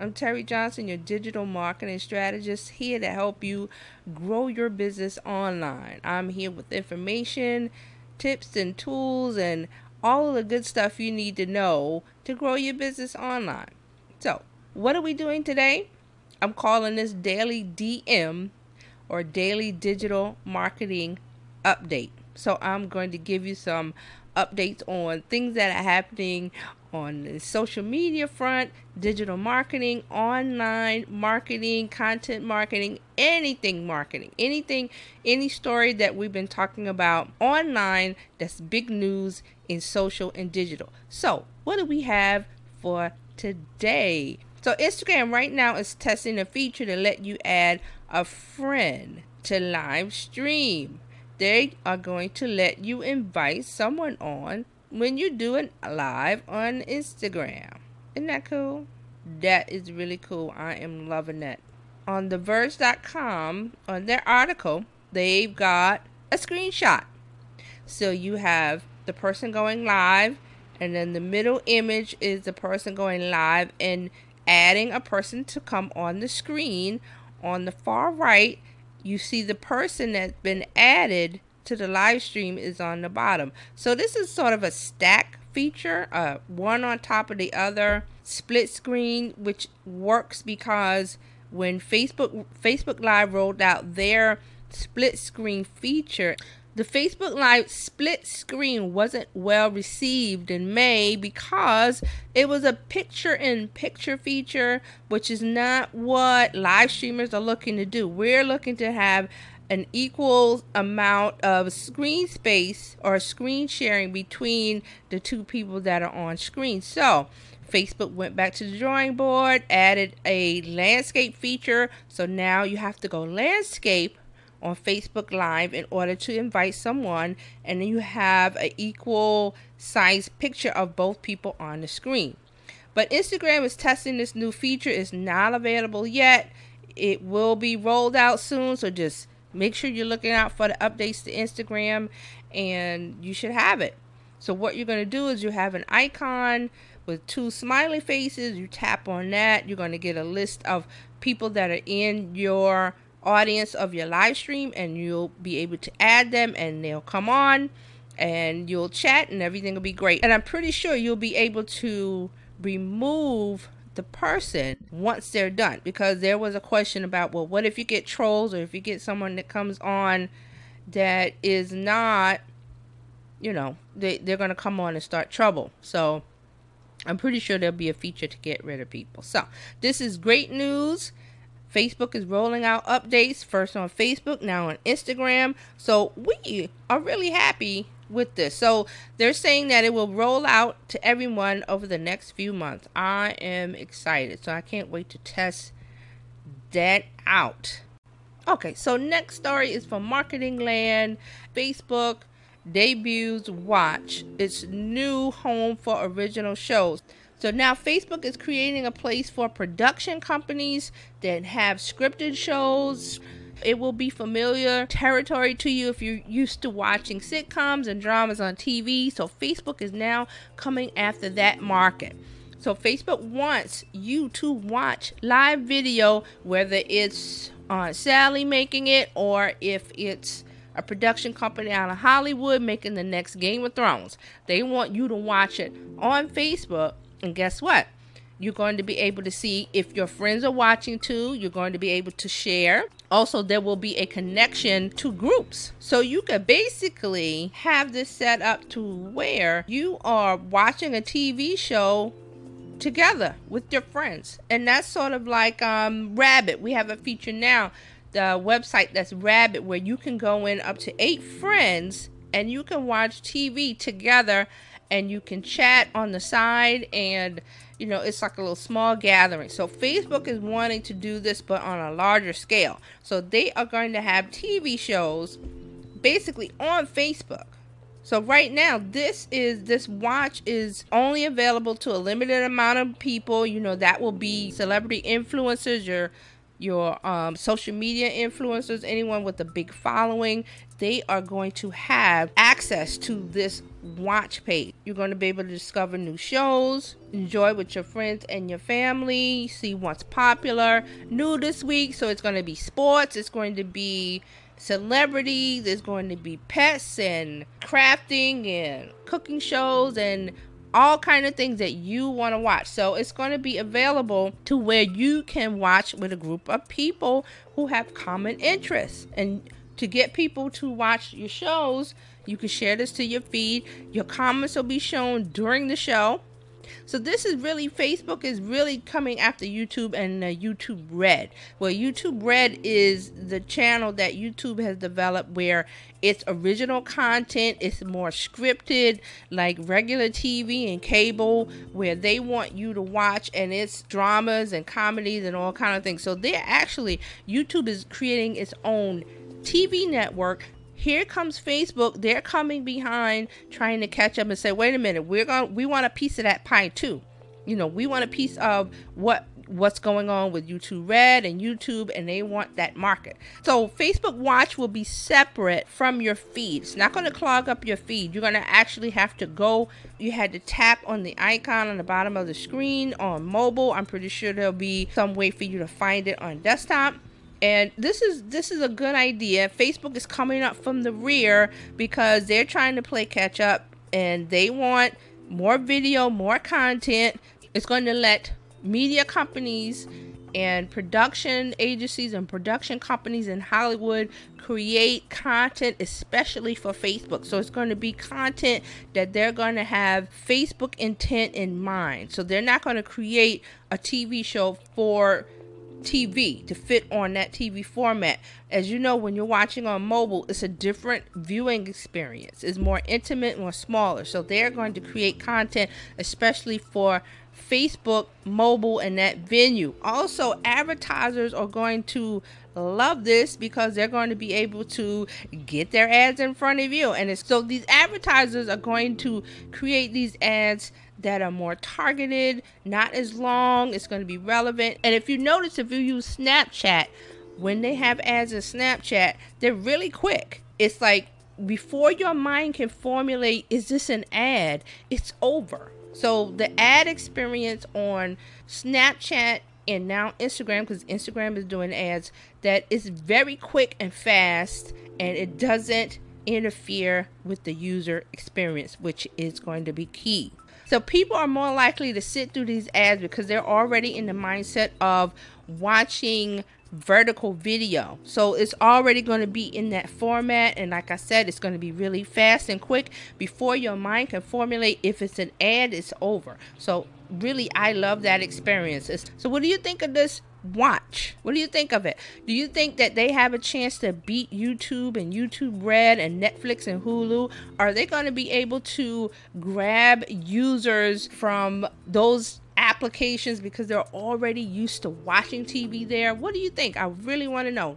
I'm Terry Johnson, your digital marketing strategist, here to help you grow your business online. I'm here with information, tips, and tools, and all of the good stuff you need to know to grow your business online. So, what are we doing today? I'm calling this Daily DM or Daily Digital Marketing Update. So, I'm going to give you some updates on things that are happening on the social media front, digital marketing, online marketing, content marketing, anything marketing, anything, any story that we've been talking about online that's big news in social and digital. So, what do we have for today? So, Instagram right now is testing a feature to let you add a friend to live stream. They are going to let you invite someone on when you do it live on Instagram. Isn't that cool? That is really cool. I am loving that. On TheVerge.com, on their article, they've got a screenshot. So you have the person going live, and then the middle image is the person going live and adding a person to come on the screen. On the far right, you see the person that's been added to the live stream is on the bottom. So this is sort of a stack feature, uh, one on top of the other, split screen, which works because when Facebook Facebook Live rolled out their split screen feature, the Facebook Live split screen wasn't well received in May because it was a picture in picture feature, which is not what live streamers are looking to do. We're looking to have an equal amount of screen space or screen sharing between the two people that are on screen. So, Facebook went back to the drawing board, added a landscape feature. So now you have to go landscape on Facebook Live in order to invite someone, and then you have an equal size picture of both people on the screen. But Instagram is testing this new feature. It's not available yet. It will be rolled out soon, so just Make sure you're looking out for the updates to Instagram and you should have it. So what you're going to do is you have an icon with two smiley faces. You tap on that. You're going to get a list of people that are in your audience of your live stream and you'll be able to add them and they'll come on and you'll chat and everything will be great. And I'm pretty sure you'll be able to remove the person once they're done. Because there was a question about well what if you get trolls or if you get someone that comes on that is not you know they, they're going to come on and start trouble. So i'm pretty sure there'll be a feature to get rid of people. So this is great news. Facebook is rolling out updates first on Facebook, now on Instagram. So we are really happy with this. So they're saying that it will roll out to everyone over the next few months. I am excited. So I can't wait to test that out. Okay, so next story is from Marketing Land. Facebook debuts Watch, its new home for original shows. So now Facebook is creating a place for production companies that have scripted shows. It will be familiar territory to you if you're used to watching sitcoms and dramas on TV. So Facebook is now coming after that market. So Facebook wants you to watch live video, whether it's uh, Sally making it or if it's a production company out of Hollywood making the next Game of Thrones. They want you to watch it on Facebook and guess what? You're going to be able to see if your friends are watching too. You're going to be able to share. Also, there will be a connection to groups. So you could basically have this set up to where you are watching a TV show together with your friends. And that's sort of like um, Rabbit. We have a feature now, the website that's Rabbit, where you can go in up to eight friends and you can watch TV together and you can chat on the side and you know it's like a little small gathering. So facebook is wanting to do this but on a larger scale. So they are going to have tv shows basically on facebook. So right now this is this watch is only available to a limited amount of people. You know that will be celebrity influencers your your um, social media influencers, anyone with a big following, they are going to have access to this watch page. You're going to be able to discover new shows, enjoy with your friends and your family, see what's popular, new this week. So it's going to be sports, it's going to be celebrities, there's going to be pets and crafting and cooking shows and all kind of things that you want to watch. So it's going to be available to where you can watch with a group of people who have common interests. And to get people to watch your shows, you can share this to your feed. Your comments will be shown during the show. So this is really Facebook is really coming after YouTube and uh, YouTube Red. Well, YouTube Red is the channel that YouTube has developed where it's original content, it's more scripted like regular TV and cable where they want you to watch and it's dramas and comedies and all kind of things. So they're actually YouTube is creating its own TV network here comes Facebook. They're coming behind trying to catch up and say, wait a minute, we're going we want a piece of that pie too. You know, we want a piece of what what's going on with YouTube Red and YouTube, and they want that market. So Facebook Watch will be separate from your feed. It's not going to clog up your feed. You're going to actually have to go. You had to tap on the icon on the bottom of the screen on mobile. I'm pretty sure there'll be some way for you to find it on desktop and this is this is a good idea facebook is coming up from the rear because they're trying to play catch up and they want more video more content it's going to let media companies and production agencies and production companies in Hollywood create content especially for Facebook. So it's going to be content that they're going to have Facebook intent in mind. So they're not going to create a TV show for TV to fit on that TV format. As you know, when you're watching on mobile, it's a different viewing experience. It's more intimate, more smaller. So they're going to create content especially for Facebook, mobile, and that venue. Also, advertisers are going to love this because they're going to be able to get their ads in front of you. And so these advertisers are going to create these ads that are more targeted, not as long, it's going to be relevant. And if you notice, if you use Snapchat, when they have ads in Snapchat, they're really quick. It's like before your mind can formulate, is this an ad? It's over. So the ad experience on Snapchat and now Instagram, because Instagram is doing ads, that is very quick and fast and it doesn't interfere with the user experience, which is going to be key. So people are more likely to sit through these ads because they're already in the mindset of watching vertical video. So it's already going to be in that format. And like I said, it's going to be really fast and quick before your mind can formulate if it's an ad, it's over. So really, I love that experience. So what do you think of this watch. What do you think of it? Do you think that they have a chance to beat YouTube and YouTube Red and Netflix and Hulu? Are they going to be able to grab users from those applications because they're already used to watching TV there? What do you think? I really want to know.